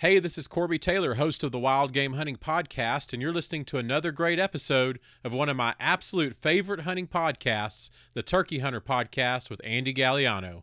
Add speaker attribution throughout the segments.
Speaker 1: Hey, this is Corby Taylor, host of the Wild Game Hunting Podcast, and you're listening to another great episode of one of my absolute favorite hunting podcasts, the Turkey Hunter Podcast with Andy Galliano.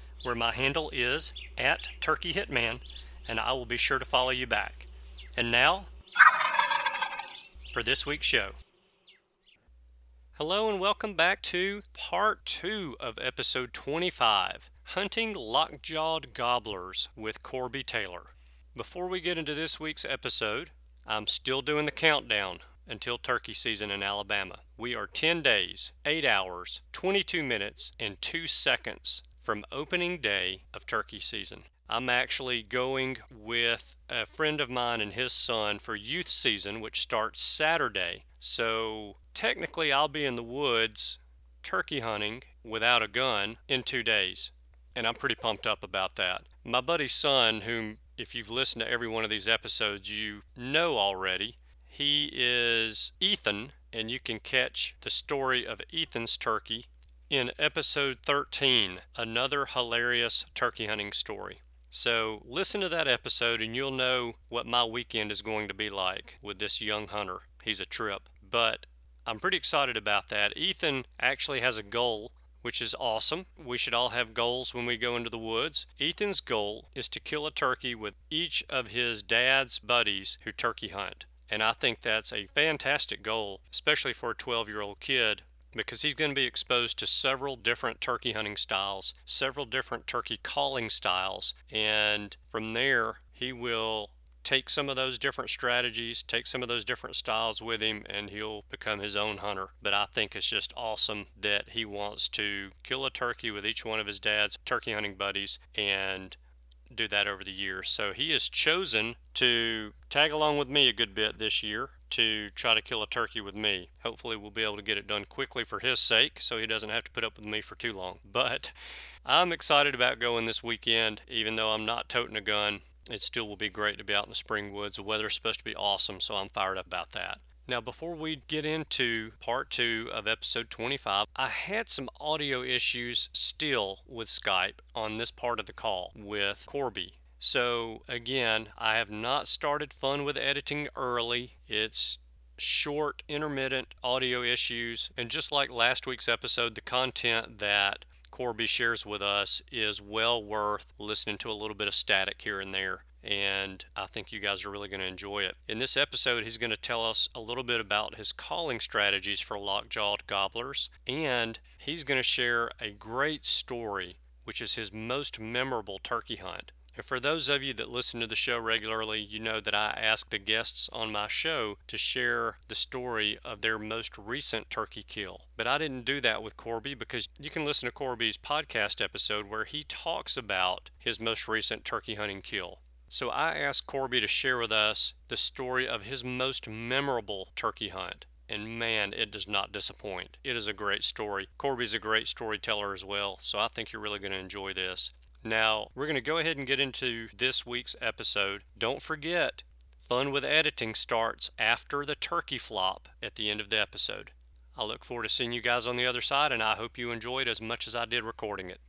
Speaker 2: where my handle is at Turkey Hitman, and I will be sure to follow you back. And now, for this week's show. Hello, and welcome back to part two of episode 25 Hunting Lockjawed Gobblers with Corby Taylor. Before we get into this week's episode, I'm still doing the countdown until turkey season in Alabama. We are 10 days, 8 hours, 22 minutes, and 2 seconds from opening day of turkey season. I'm actually going with a friend of mine and his son for youth season, which starts Saturday. So technically, I'll be in the woods turkey hunting without a gun in two days. And I'm pretty pumped up about that. My buddy's son, whom, if you've listened to every one of these episodes, you know already, he is Ethan, and you can catch the story of Ethan's turkey in episode 13, another hilarious turkey hunting story. So, listen to that episode and you'll know what my weekend is going to be like with this young hunter. He's a trip. But I'm pretty excited about that. Ethan actually has a goal, which is awesome. We should all have goals when we go into the woods. Ethan's goal is to kill a turkey with each of his dad's buddies who turkey hunt. And I think that's a fantastic goal, especially for a 12 year old kid because he's going to be exposed to several different turkey hunting styles, several different turkey calling styles, and from there he will take some of those different strategies, take some of those different styles with him, and he'll become his own hunter. But I think it's just awesome that he wants to kill a turkey with each one of his dad's turkey hunting buddies and do that over the years. So he has chosen to tag along with me a good bit this year to try to kill a turkey with me. Hopefully, we'll be able to get it done quickly for his sake so he doesn't have to put up with me for too long. But I'm excited about going this weekend, even though I'm not toting a gun. It still will be great to be out in the spring woods. The weather's supposed to be awesome, so I'm fired up about that. Now, before we get into part two of episode 25, I had some audio issues still with Skype on this part of the call with Corby. So, again, I have not started fun with editing early. It's short, intermittent audio issues. And just like last week's episode, the content that Corby shares with us is well worth listening to a little bit of static here and there and I think you guys are really going to enjoy it. In this episode, he's going to tell us a little bit about his calling strategies for lockjawed gobblers, and he's going to share a great story, which is his most memorable turkey hunt. And for those of you that listen to the show regularly, you know that I ask the guests on my show to share the story of their most recent turkey kill. But I didn't do that with Corby because you can listen to Corby's podcast episode where he talks about his most recent turkey hunting kill. So I asked Corby to share with us the story of his most memorable turkey hunt. And man, it does not disappoint. It is a great story. Corby's a great storyteller as well, so I think you're really going to enjoy this. Now, we're going to go ahead and get into this week's episode. Don't forget, fun with editing starts after the turkey flop at the end of the episode. I look forward to seeing you guys on the other side, and I hope you enjoyed as much as I did recording it.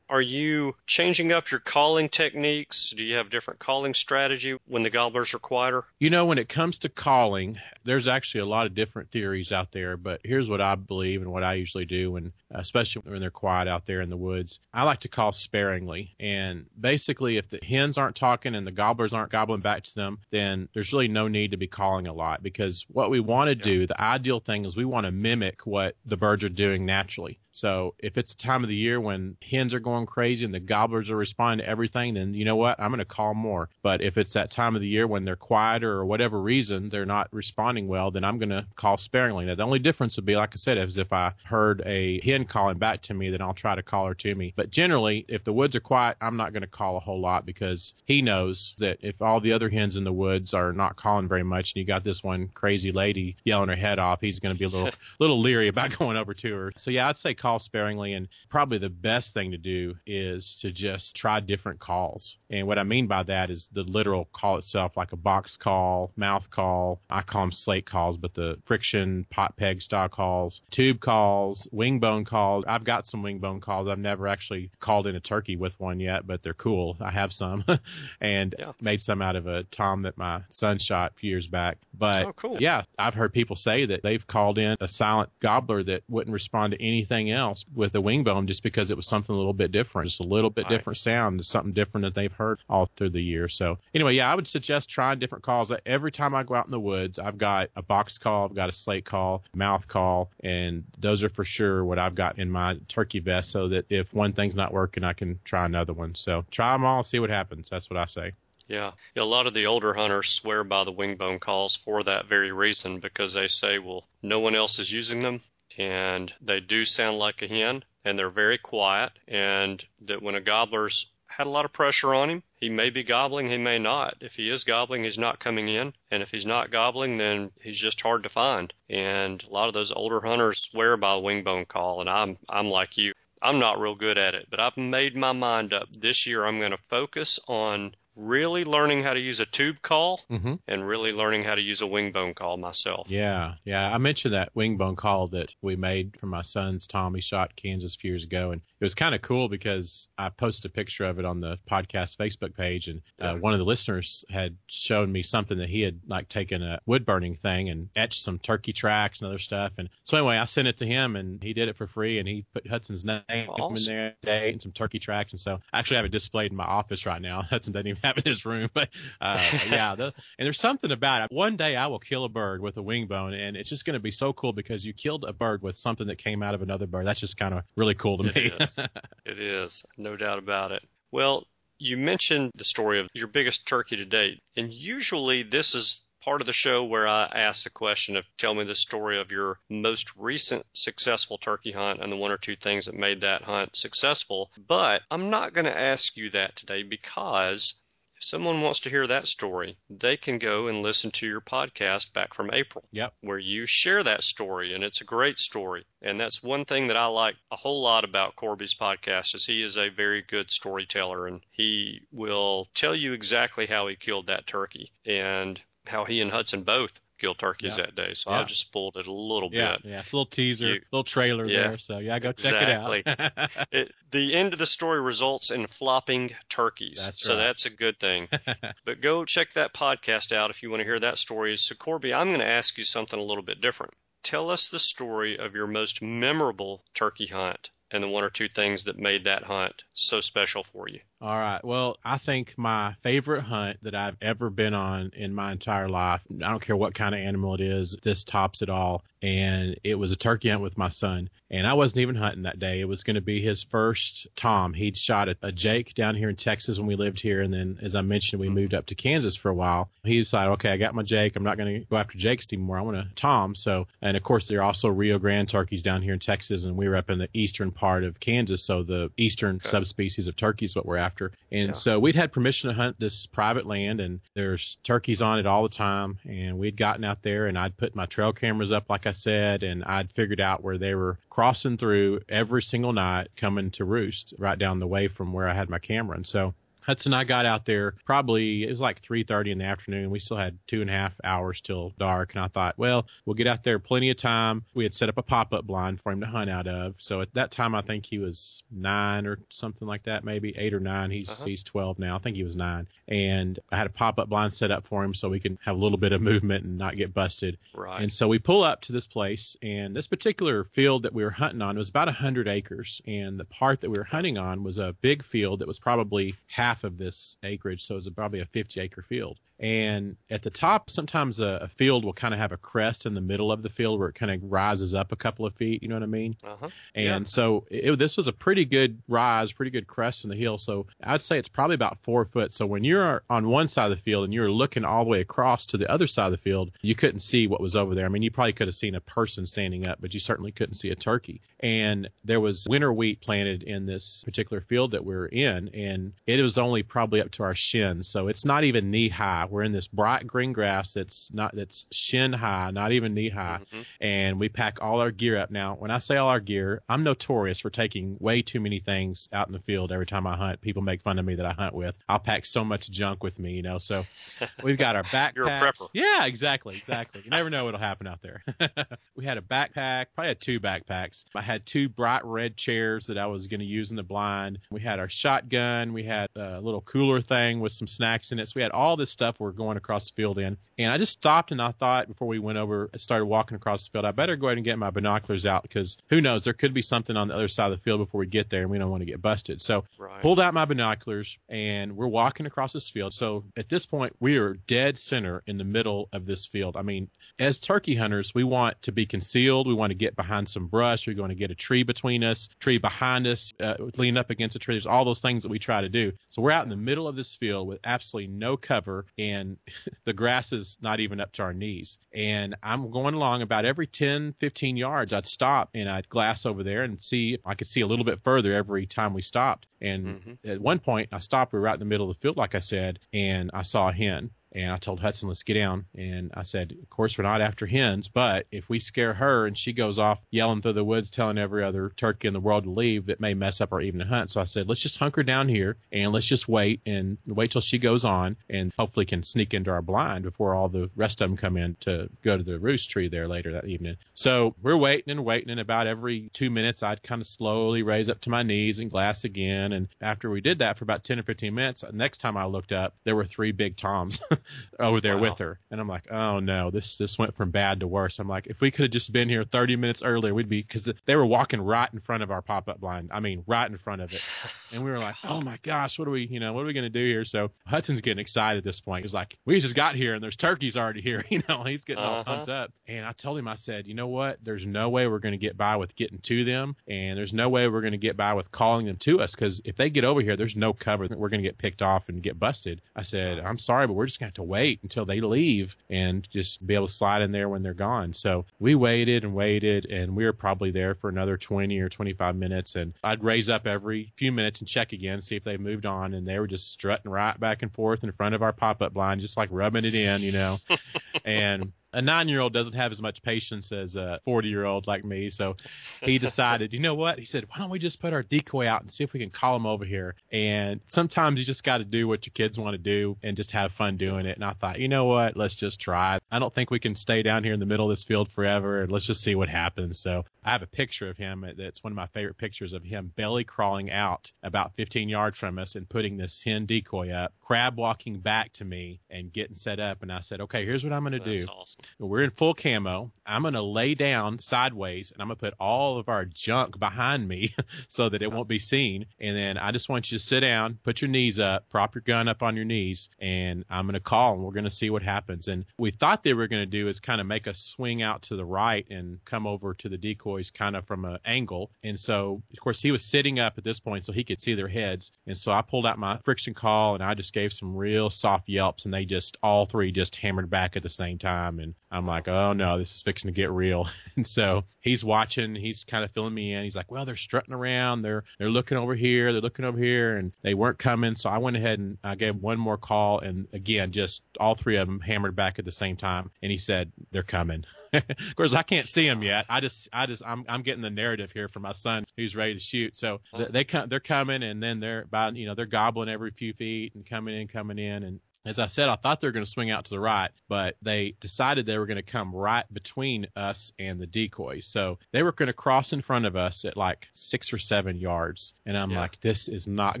Speaker 2: Are you changing up your calling techniques? Do you have different calling strategy when the gobblers are quieter?
Speaker 1: You know, when it comes to calling, there's actually a lot of different theories out there, but here's what I believe and what I usually do when especially when they're quiet out there in the woods. I like to call sparingly. And basically if the hens aren't talking and the gobblers aren't gobbling back to them, then there's really no need to be calling a lot because what we want to yeah. do, the ideal thing is we want to mimic what the birds are doing naturally. So if it's a time of the year when hens are going crazy and the gobblers are responding to everything, then you know what? I'm going to call more. But if it's that time of the year when they're quieter or whatever reason they're not responding well, then I'm going to call sparingly. Now the only difference would be, like I said, is if I heard a hen calling back to me, then I'll try to call her to me. But generally, if the woods are quiet, I'm not going to call a whole lot because he knows that if all the other hens in the woods are not calling very much, and you got this one crazy lady yelling her head off, he's going to be a little little leery about going over to her. So yeah, I'd say call sparingly. And probably the best thing to do is to just try different calls. And what I mean by that is the literal call itself, like a box call, mouth call. I call them slate calls, but the friction pot peg style calls, tube calls, wing bone calls. I've got some wing bone calls. I've never actually called in a turkey with one yet, but they're cool. I have some and yeah. made some out of a tom that my son shot a few years back. But
Speaker 2: oh, cool.
Speaker 1: yeah, I've heard people say that they've called in a silent gobbler that wouldn't respond to anything else with a wing bone just because it was something a little bit different, just a little bit right. different sound, something different that they've heard all through the year. So anyway, yeah, I would suggest trying different calls. Every time I go out in the woods, I've got a box call, I've got a slate call, mouth call, and those are for sure what I've got in my turkey vest so that if one thing's not working, I can try another one. So try them all, see what happens. That's what I say.
Speaker 2: Yeah. yeah. A lot of the older hunters swear by the wing bone calls for that very reason because they say, well, no one else is using them and they do sound like a hen and they're very quiet and that when a gobbler's had a lot of pressure on him, he may be gobbling, he may not. If he is gobbling, he's not coming in. And if he's not gobbling, then he's just hard to find. And a lot of those older hunters swear by a wing bone call and I'm I'm like you. I'm not real good at it, but I've made my mind up. This year I'm going to focus on really learning how to use a tube call mm-hmm. and really learning how to use a wing bone call myself.
Speaker 1: Yeah, yeah. I mentioned that wing bone call that we made for my son's Tommy shot Kansas a few years ago, and it was kind of cool because I posted a picture of it on the podcast Facebook page, and uh, one of the listeners had shown me something that he had like taken a wood burning thing and etched some turkey tracks and other stuff. And so anyway, I sent it to him, and he did it for free, and he put Hudson's name awesome. in there, and some turkey tracks. And so I actually have it displayed in my office right now. Hudson doesn't even have it in his room, but uh, yeah, the, and there's something about it. One day I will kill a bird with a wing bone, and it's just going to be so cool because you killed a bird with something that came out of another bird. That's just kind of really cool to
Speaker 2: it me. Is. it is, no doubt about it. Well, you mentioned the story of your biggest turkey to date, and usually this is part of the show where I ask the question of tell me the story of your most recent successful turkey hunt and the one or two things that made that hunt successful. But I'm not going to ask you that today because if someone wants to hear that story, they can go and listen to your podcast back from April.
Speaker 1: Yep.
Speaker 2: Where you share that story and it's a great story. And that's one thing that I like a whole lot about Corby's podcast is he is a very good storyteller and he will tell you exactly how he killed that turkey and how he and Hudson both killed turkeys yeah. that day. So yeah. I just spoiled it a little
Speaker 1: yeah,
Speaker 2: bit.
Speaker 1: Yeah, it's a little teaser, you, little trailer yeah, there. So yeah, go
Speaker 2: exactly.
Speaker 1: check it
Speaker 2: out. it, the end of the story results in flopping turkeys.
Speaker 1: That's
Speaker 2: so
Speaker 1: right.
Speaker 2: that's a good thing. but go check that podcast out if you want to hear that story. So Corby, I'm going to ask you something a little bit different. Tell us the story of your most memorable turkey hunt and the one or two things that made that hunt so special for you.
Speaker 1: All right. Well, I think my favorite hunt that I've ever been on in my entire life, I don't care what kind of animal it is, this tops it all. And it was a turkey hunt with my son. And I wasn't even hunting that day. It was going to be his first Tom. He'd shot a, a Jake down here in Texas when we lived here. And then, as I mentioned, we mm-hmm. moved up to Kansas for a while. He decided, okay, I got my Jake. I'm not going to go after Jakes anymore. I want a Tom. So, and of course, there are also Rio Grande turkeys down here in Texas. And we were up in the eastern part of Kansas. So the eastern okay. subspecies of turkey is what we're after. And yeah. so we'd had permission to hunt this private land and there's turkeys on it all the time. And we'd gotten out there and I'd put my trail cameras up, like I said, and I'd figured out where they were crossing through every single night coming to roost right down the way from where I had my camera. And so Hudson and I got out there probably it was like three thirty in the afternoon. We still had two and a half hours till dark, and I thought, well, we'll get out there plenty of time. We had set up a pop up blind for him to hunt out of. So at that time, I think he was nine or something like that, maybe eight or nine. He's uh-huh. he's twelve now. I think he was nine, and I had a pop up blind set up for him so we can have a little bit of movement and not get busted.
Speaker 2: Right.
Speaker 1: And so we pull up to this place, and this particular field that we were hunting on was about a hundred acres, and the part that we were hunting on was a big field that was probably half of this acreage, so it's probably a fifty acre field. And at the top, sometimes a, a field will kind of have a crest in the middle of the field where it kind of rises up a couple of feet. You know what I mean?
Speaker 2: Uh-huh.
Speaker 1: And
Speaker 2: yeah.
Speaker 1: so it, this was a pretty good rise, pretty good crest in the hill. So I'd say it's probably about four foot. So when you're on one side of the field and you're looking all the way across to the other side of the field, you couldn't see what was over there. I mean, you probably could have seen a person standing up, but you certainly couldn't see a turkey. And there was winter wheat planted in this particular field that we we're in, and it was only probably up to our shins. So it's not even knee high we're in this bright green grass that's not that's shin high, not even knee high, mm-hmm. and we pack all our gear up. Now, when I say all our gear, I'm notorious for taking way too many things out in the field every time I hunt. People make fun of me that I hunt with. I'll pack so much junk with me, you know. So we've got our backpacks.
Speaker 2: You're a prepper.
Speaker 1: Yeah, exactly, exactly. You never know what'll happen out there. we had a backpack, probably had two backpacks. I had two bright red chairs that I was going to use in the blind. We had our shotgun. We had a little cooler thing with some snacks in it. So we had all this stuff we're going across the field in. And I just stopped and I thought before we went over, started walking across the field, I better go ahead and get my binoculars out because who knows, there could be something on the other side of the field before we get there and we don't want to get busted. So
Speaker 2: right.
Speaker 1: pulled out my binoculars and we're walking across this field. So at this point, we are dead center in the middle of this field. I mean, as turkey hunters, we want to be concealed. We want to get behind some brush. We're going to get a tree between us, tree behind us, uh, lean up against a tree. There's all those things that we try to do. So we're out in the middle of this field with absolutely no cover and the grass is not even up to our knees. And I'm going along about every 10, 15 yards. I'd stop and I'd glass over there and see if I could see a little bit further every time we stopped. And mm-hmm. at one point I stopped. We were right in the middle of the field, like I said, and I saw a hen and I told Hudson, let's get down. And I said, of course, we're not after hens, but if we scare her and she goes off yelling through the woods, telling every other turkey in the world to leave, that may mess up our evening hunt. So I said, let's just hunker down here and let's just wait and wait till she goes on and hopefully can sneak into our blind before all the rest of them come in to go to the roost tree there later that evening. So we're waiting and waiting. And about every two minutes, I'd kind of slowly raise up to my knees and glass again. And after we did that for about 10 or 15 minutes, next time I looked up, there were three big toms. over there wow. with her. And I'm like, oh no, this this went from bad to worse. I'm like, if we could have just been here 30 minutes earlier, we'd be because they were walking right in front of our pop up blind. I mean, right in front of it. And we were like, oh my gosh, what are we, you know, what are we going to do here? So Hudson's getting excited at this point. He's like, we just got here and there's turkeys already here. You know, he's getting uh-huh. all pumped up. And I told him, I said, you know what? There's no way we're going to get by with getting to them. And there's no way we're going to get by with calling them to us because if they get over here, there's no cover that we're going to get picked off and get busted. I said, I'm sorry, but we're just going to have to wait until they leave and just be able to slide in there when they're gone. So we waited and waited and we were probably there for another 20 or 25 minutes. And I'd raise up every few minutes and check again, see if they moved on. And they were just strutting right back and forth in front of our pop up blind, just like rubbing it in, you know. and a nine year old doesn't have as much patience as a 40 year old like me. So he decided, you know what? He said, why don't we just put our decoy out and see if we can call him over here? And sometimes you just got to do what your kids want to do and just have fun doing it. And I thought, you know what? Let's just try. I don't think we can stay down here in the middle of this field forever. And let's just see what happens. So I have a picture of him. That's one of my favorite pictures of him belly crawling out about 15 yards from us and putting this hen decoy up, crab walking back to me and getting set up. And I said, okay, here's what I'm going to do.
Speaker 2: Awesome.
Speaker 1: We're in full camo. I'm going to lay down sideways and I'm going to put all of our junk behind me so that it won't be seen. And then I just want you to sit down, put your knees up, prop your gun up on your knees, and I'm going to call and we're going to see what happens. And we thought they were going to do is kind of make us swing out to the right and come over to the decoys kind of from an angle. And so, of course, he was sitting up at this point so he could see their heads. And so I pulled out my friction call and I just gave some real soft yelps and they just, all three just hammered back at the same time. And I'm like, oh no, this is fixing to get real. and so he's watching, he's kind of filling me in. He's like, well, they're strutting around. They're, they're looking over here. They're looking over here and they weren't coming. So I went ahead and I gave one more call. And again, just all three of them hammered back at the same time. And he said, they're coming. of course, I can't see them yet. I just, I just, I'm, I'm getting the narrative here for my son who's ready to shoot. So they, they come, they're coming and then they're about, you know, they're gobbling every few feet and coming in, coming in. And as I said, I thought they were going to swing out to the right, but they decided they were going to come right between us and the decoy. So they were going to cross in front of us at like six or seven yards. And I'm yeah. like, this is not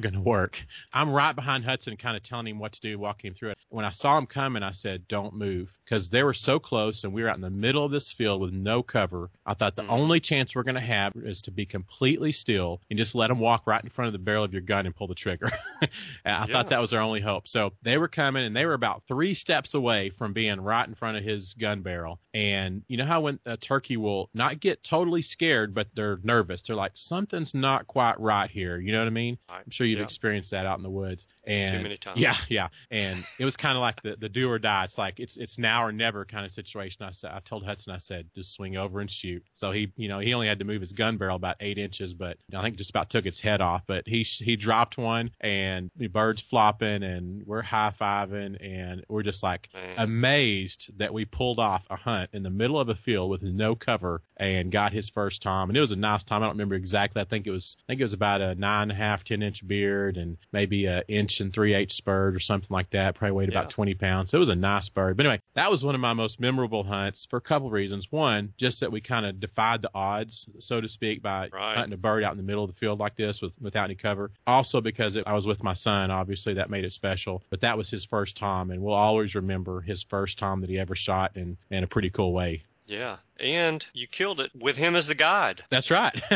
Speaker 1: going to work. I'm right behind Hudson, kind of telling him what to do, walking him through it. When I saw him coming, I said, don't move because they were so close and we were out in the middle of this field with no cover. I thought the mm-hmm. only chance we're going to have is to be completely still and just let them walk right in front of the barrel of your gun and pull the trigger. I yeah. thought that was our only hope. So they were coming coming and they were about three steps away from being right in front of his gun barrel. And you know how when a turkey will not get totally scared, but they're nervous. They're like, something's not quite right here. You know what I mean? I'm sure you've yeah. experienced that out in the woods. And
Speaker 2: too many times.
Speaker 1: Yeah, yeah. And it was kind of like the, the do or die. It's like it's it's now or never kind of situation. I said I told Hudson, I said, just swing over and shoot. So he you know, he only had to move his gun barrel about eight inches, but I think just about took its head off. But he he dropped one and the birds flopping and we're high fiving and we're just like Man. amazed that we pulled off a hunt in the middle of a field with no cover and got his first tom. And it was a nice tom. I don't remember exactly. I think it was I think it was about a nine and a half, ten inch beard and maybe an inch and three eighths bird or something like that. Probably weighed yeah. about twenty pounds. So it was a nice bird. But anyway, that was one of my most memorable hunts for a couple of reasons. One, just that we kind of defied the odds, so to speak, by right. hunting a bird out in the middle of the field like this with without any cover. Also because it, I was with my son, obviously that made it special. But that was his first tom, and we'll always remember his first tom that he ever shot in in a pretty cool way.
Speaker 2: Yeah. And you killed it with him as the guide.
Speaker 1: That's right.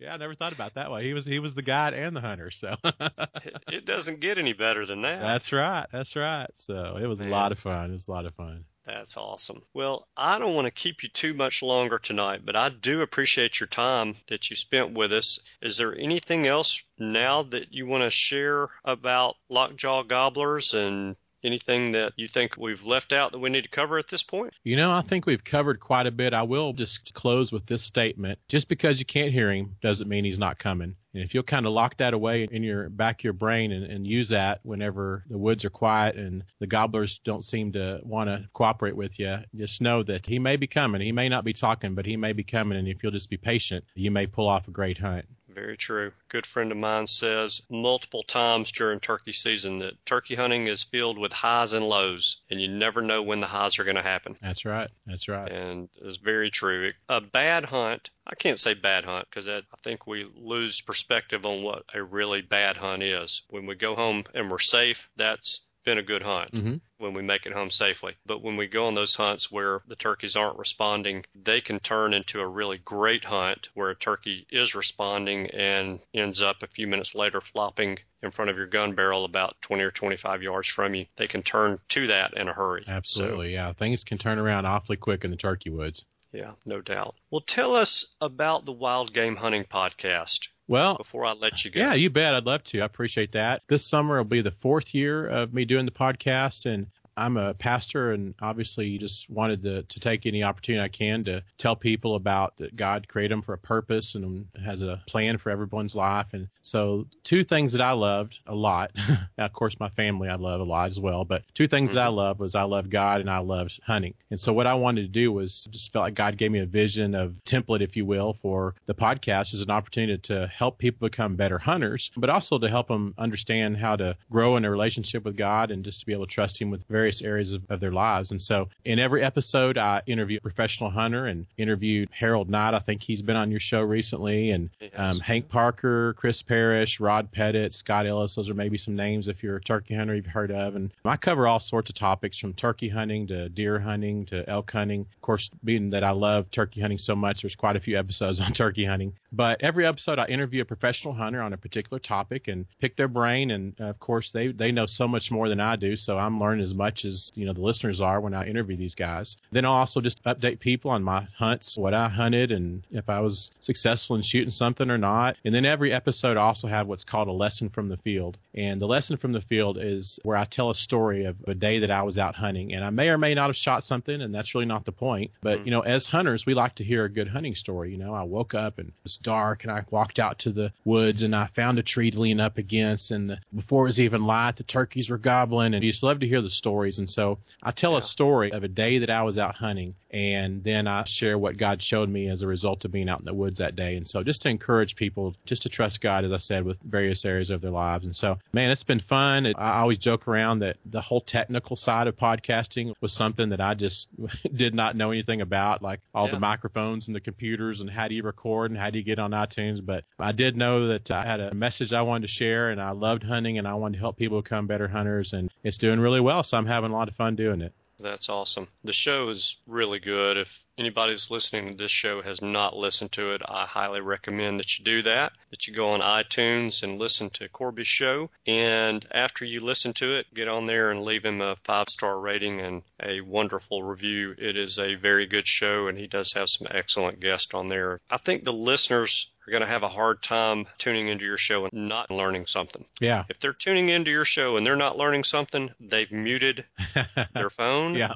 Speaker 1: yeah, I never thought about that way. He was he was the guide and the hunter, so
Speaker 2: it doesn't get any better than that.
Speaker 1: That's right. That's right. So it was Man. a lot of fun. It was a lot of fun.
Speaker 2: That's awesome. Well, I don't want to keep you too much longer tonight, but I do appreciate your time that you spent with us. Is there anything else now that you want to share about lockjaw gobblers and Anything that you think we've left out that we need to cover at this point?
Speaker 1: You know, I think we've covered quite a bit. I will just close with this statement. Just because you can't hear him doesn't mean he's not coming. And if you'll kind of lock that away in your back of your brain and, and use that whenever the woods are quiet and the gobblers don't seem to want to cooperate with you, just know that he may be coming. He may not be talking, but he may be coming. And if you'll just be patient, you may pull off a great hunt.
Speaker 2: Very true. A good friend of mine says multiple times during turkey season that turkey hunting is filled with highs and lows, and you never know when the highs are going to happen.
Speaker 1: That's right. That's right.
Speaker 2: And it's very true. A bad hunt, I can't say bad hunt because I think we lose perspective on what a really bad hunt is. When we go home and we're safe, that's been a good hunt mm-hmm. when we make it home safely. But when we go on those hunts where the turkeys aren't responding, they can turn into a really great hunt where a turkey is responding and ends up a few minutes later flopping in front of your gun barrel about 20 or 25 yards from you. They can turn to that in a hurry.
Speaker 1: Absolutely, so, yeah. Things can turn around awfully quick in the turkey woods.
Speaker 2: Yeah, no doubt. Well, tell us about the Wild Game Hunting Podcast.
Speaker 1: Well,
Speaker 2: before I let you go.
Speaker 1: Yeah, you bet. I'd love to. I appreciate that. This summer will be the fourth year of me doing the podcast, and I'm a pastor, and obviously, just wanted to, to take any opportunity I can to tell people about that God created them for a purpose and has a plan for everyone's life. And so, two things that I loved a lot, of course, my family I love a lot as well, but two things mm-hmm. that I mm-hmm. love was I love God and I loved hunting. And so, what I wanted to do was just felt like God gave me a vision of template, if you will, for the podcast as an opportunity to help people become better hunters, but also to help them understand how to grow in a relationship with God and just to be able to trust Him with various various areas of, of, their lives. And so in every episode, I interview a professional hunter and interviewed Harold Knight. I think he's been on your show recently and um, Hank Parker, Chris Parrish, Rod Pettit, Scott Ellis. Those are maybe some names if you're a turkey hunter you've heard of. And I cover all sorts of topics from turkey hunting to deer hunting to elk hunting. Of course, being that I love turkey hunting so much, there's quite a few episodes on turkey hunting. But every episode, I interview a professional hunter on a particular topic and pick their brain. And uh, of course, they, they know so much more than I do. So I'm learning as much as, you know, the listeners are when I interview these guys. Then I'll also just update people on my hunts, what I hunted and if I was successful in shooting something or not. And then every episode I also have what's called a lesson from the field. And the lesson from the field is where I tell a story of a day that I was out hunting and I may or may not have shot something. And that's really not the point. But, mm-hmm. you know, as hunters, we like to hear a good hunting story. You know, I woke up and it was dark and I walked out to the woods and I found a tree to lean up against. And the, before it was even light, the turkeys were gobbling and you just love to hear the stories. And so I tell a story of a day that I was out hunting and then I share what God showed me as a result of being out in the woods that day. And so just to encourage people just to trust God, as I said, with various areas of their lives. And so, man, it's been fun. It, I always joke around that the whole technical side of podcasting was something that I just did not know anything about, like all
Speaker 2: Yeah.
Speaker 1: the microphones and the computers and how do you record and how do you get on iTunes. But I did know that I had a message I wanted to share and I loved hunting and I wanted to help people become better hunters and it's doing really well. So I'm having a lot of fun doing it.
Speaker 2: That's awesome. The show is really good. If anybody's listening to this show has not listened to it, I highly recommend that you do that. That you go on iTunes and listen to Corby's show. And after you listen to it, get on there and leave him a five star rating and a wonderful review. It is a very good show, and he does have some excellent guests on there. I think the listeners are going to have a hard time tuning into your show and not learning something.
Speaker 1: Yeah.
Speaker 2: If they're tuning into your show and they're not learning something, they've muted their phone
Speaker 1: yeah.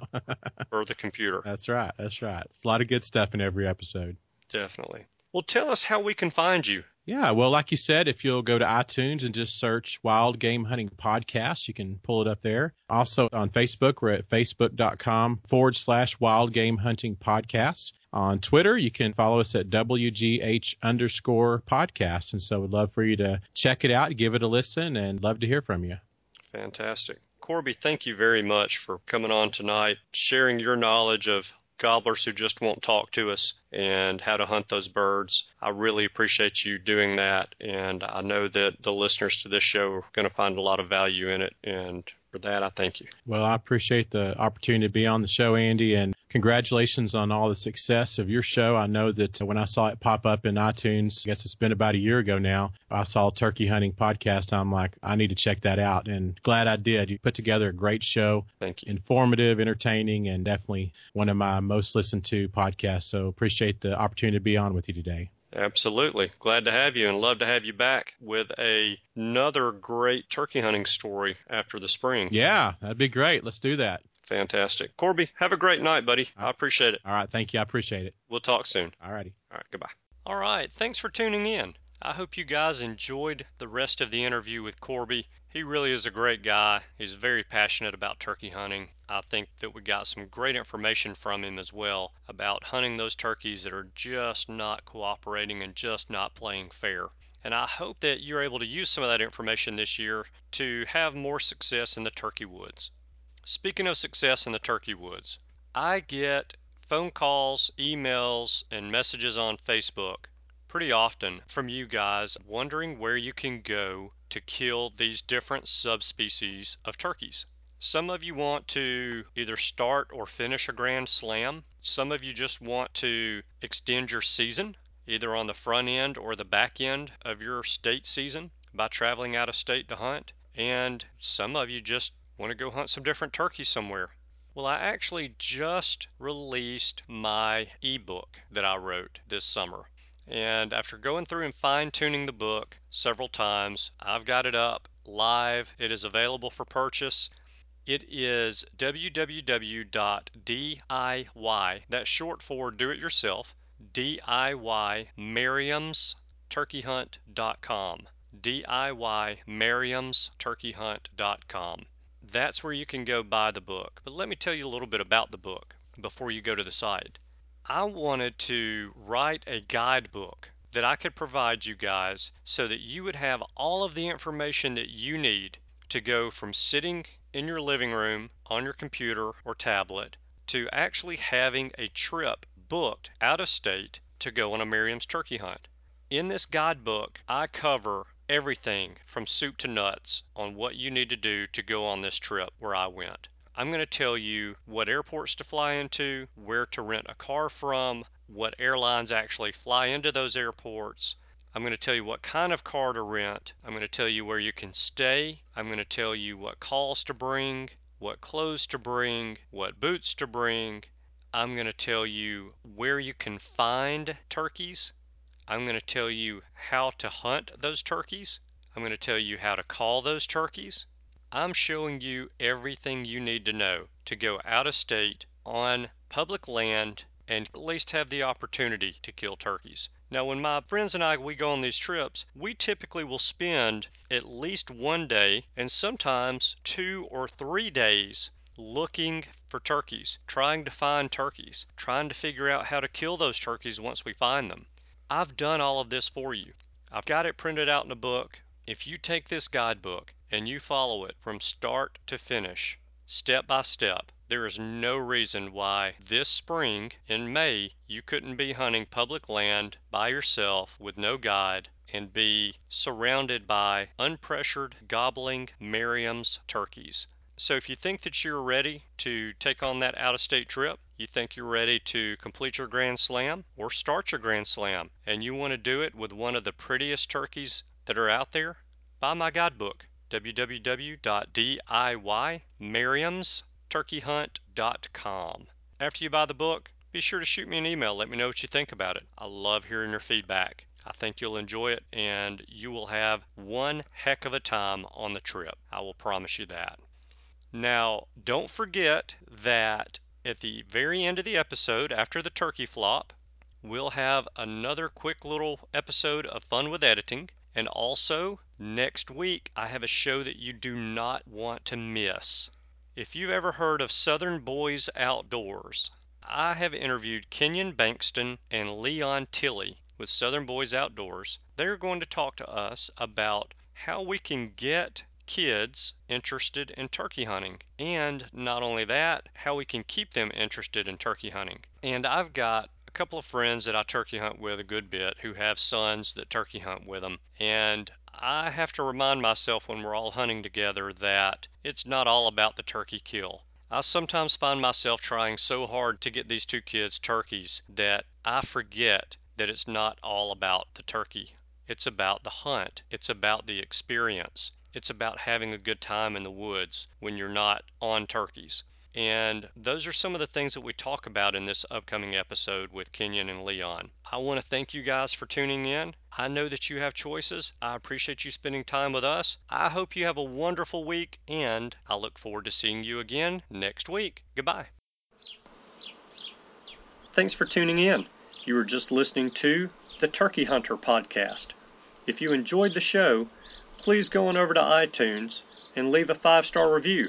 Speaker 2: or the computer.
Speaker 1: That's right. That's right. There's a lot of good stuff in every episode.
Speaker 2: Definitely. Well, tell us how we can find you.
Speaker 1: Yeah, well, like you said, if you'll go to iTunes and just search Wild Game Hunting Podcast, you can pull it up there. Also on Facebook, we're at facebook.com forward slash Wild Game Hunting Podcast. On Twitter, you can follow us at WGH underscore podcast. And so we'd love for you to check it out, give it a listen, and love to hear from you.
Speaker 2: Fantastic. Corby, thank you very much for coming on tonight, sharing your knowledge of gobblers who just won't talk to us and how to hunt those birds. I really appreciate you doing that, and I know that the listeners to this show are going to find a lot of value in it, and for that, I thank you.
Speaker 1: Well, I appreciate the opportunity to be on the show, Andy, and congratulations on all the success of your show. I know that uh, when I saw it pop up in iTunes, I guess it's been about a year ago now, I saw Turkey Hunting Podcast. I'm like, I need to check that out, and glad I did. You put together a great show,
Speaker 2: Thank you.
Speaker 1: informative, entertaining, and definitely one of my most listened to podcasts. So appreciate the opportunity to be on with you today.
Speaker 2: Absolutely. Glad to have you and love to have you back with a, another great turkey hunting story after the spring.
Speaker 1: Yeah, that'd be great. Let's do that.
Speaker 2: Fantastic. Corby, have a great night, buddy. I appreciate it.
Speaker 1: All right. Thank you. I appreciate it.
Speaker 2: We'll talk soon.
Speaker 1: All righty.
Speaker 2: All right, goodbye. All right, thanks for tuning in. I hope you guys enjoyed the rest of the interview with Corby. He really is a great guy. He's very passionate about turkey hunting. I think that we got some great information from him as well about hunting those turkeys that are just not cooperating and just not playing fair. And I hope that you're able to use some of that information this year to have more success in the turkey woods. Speaking of success in the turkey woods, I get phone calls, emails, and messages on Facebook pretty often from you guys wondering where you can go to kill these different subspecies of turkeys. Some of you want to either start or finish a grand slam. Some of you just want to extend your season, either on the front end or the back end of your state season by traveling out of state to hunt. And some of you just want to go hunt some different turkeys somewhere. Well, I actually just released my ebook that I wrote this summer. And after going through and fine tuning the book several times, I've got it up live. It is available for purchase. It is www.diy, that's short for do it yourself, DIY Merriam's turkeyhunt.com. DIY Merriam's turkeyhunt.com. That's where you can go buy the book. But let me tell you a little bit about the book before you go to the site. I wanted to write a guidebook that I could provide you guys so that you would have all of the information that you need to go from sitting in your living room on your computer or tablet to actually having a trip booked out of state to go on a Merriam's turkey hunt. In this guidebook, I cover everything from soup to nuts on what you need to do to go on this trip where I went. I'm going to tell you what airports to fly into, where to rent a car from, what airlines actually fly into those airports. I'm going to tell you what kind of car to rent. I'm going to tell you where you can stay. I'm going to tell you what calls to bring, what clothes to bring, what boots to bring. I'm going to tell you where you can find turkeys. I'm going to tell you how to hunt those turkeys. I'm going to tell you how to call those turkeys. I'm showing you everything you need to know to go out of state on public land and at least have the opportunity to kill turkeys. Now, when my friends and I we go on these trips, we typically will spend at least one day and sometimes two or three days looking for turkeys, trying to find turkeys, trying to figure out how to kill those turkeys once we find them. I've done all of this for you. I've got it printed out in a book. If you take this guidebook and you follow it from start to finish, step by step, there is no reason why this spring in May you couldn't be hunting public land by yourself with no guide and be surrounded by unpressured gobbling Merriam's turkeys. So if you think that you're ready to take on that out of state trip, you think you're ready to complete your Grand Slam or start your Grand Slam, and you want to do it with one of the prettiest turkeys that are out there, buy my guidebook www.diymerriamsturkeyhunt.com. After you buy the book, be sure to shoot me an email. Let me know what you think about it. I love hearing your feedback. I think you'll enjoy it and you will have one heck of a time on the trip. I will promise you that. Now, don't forget that at the very end of the episode, after the turkey flop, we'll have another quick little episode of Fun with Editing. And also, next week, I have a show that you do not want to miss. If you've ever heard of Southern Boys Outdoors, I have interviewed Kenyon Bankston and Leon Tilley with Southern Boys Outdoors. They're going to talk to us about how we can get kids interested in turkey hunting. And not only that, how we can keep them interested in turkey hunting. And I've got a couple of friends that I turkey hunt with a good bit who have sons that turkey hunt with them. And I have to remind myself when we're all hunting together that it's not all about the turkey kill. I sometimes find myself trying so hard to get these two kids turkeys that I forget that it's not all about the turkey. It's about the hunt, it's about the experience, it's about having a good time in the woods when you're not on turkeys. And those are some of the things that we talk about in this upcoming episode with Kenyon and Leon. I want to thank you guys for tuning in. I know that you have choices. I appreciate you spending time with us. I hope you have a wonderful week, and I look forward to seeing you again next week. Goodbye. Thanks for tuning in. You were just listening to the Turkey Hunter podcast. If you enjoyed the show, please go on over to iTunes and leave a five star review.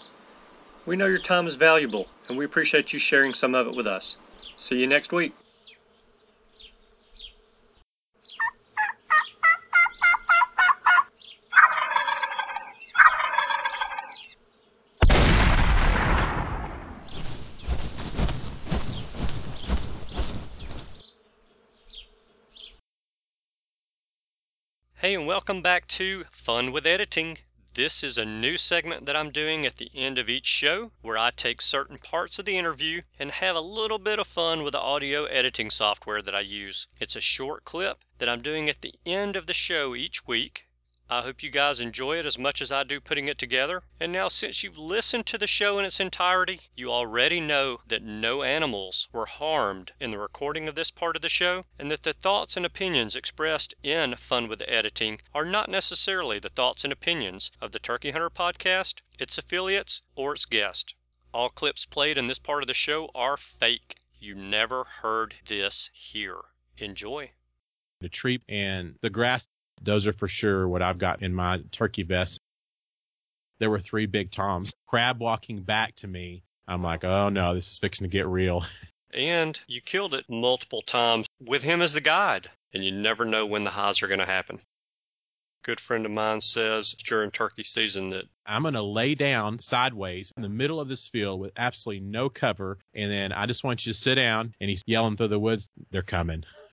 Speaker 2: We know your time is valuable, and we appreciate you sharing some of it with us. See you next week. Hey, and welcome back to Fun with Editing. This is a new segment that I'm doing at the end of each show where I take certain parts of the interview and have a little bit of fun with the audio editing software that I use. It's a short clip that I'm doing at the end of the show each week I hope you guys enjoy it as much as I do putting it together. And now, since you've listened to the show in its entirety, you already know that no animals were harmed in the recording of this part of the show, and that the thoughts and opinions expressed in Fun with Editing are not necessarily the thoughts and opinions of the Turkey Hunter podcast, its affiliates, or its guest. All clips played in this part of the show are fake. You never heard this here. Enjoy.
Speaker 1: The tree and the grass those are for sure what I've got in my turkey vest. There were three big toms. Crab walking back to me. I'm like, oh no, this is fixing to get real.
Speaker 2: And you killed it multiple times with him as the guide. And you never know when the highs are going to happen. Good friend of mine says during turkey season that
Speaker 1: I'm going to lay down sideways in the middle of this field with absolutely no cover. And then I just want you to sit down. And he's yelling through the woods, they're coming.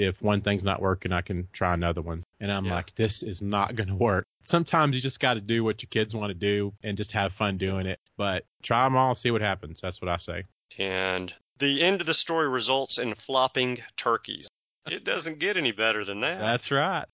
Speaker 1: if one thing's not working, I can try another one. And I'm
Speaker 2: Yeah.
Speaker 1: like, this is not going to work. Sometimes you just got to do what your kids want to do and just have fun doing it. But try them all, see what happens. That's what I say.
Speaker 2: And the end of the story results in flopping turkeys. It doesn't get any better than that.
Speaker 1: That's right.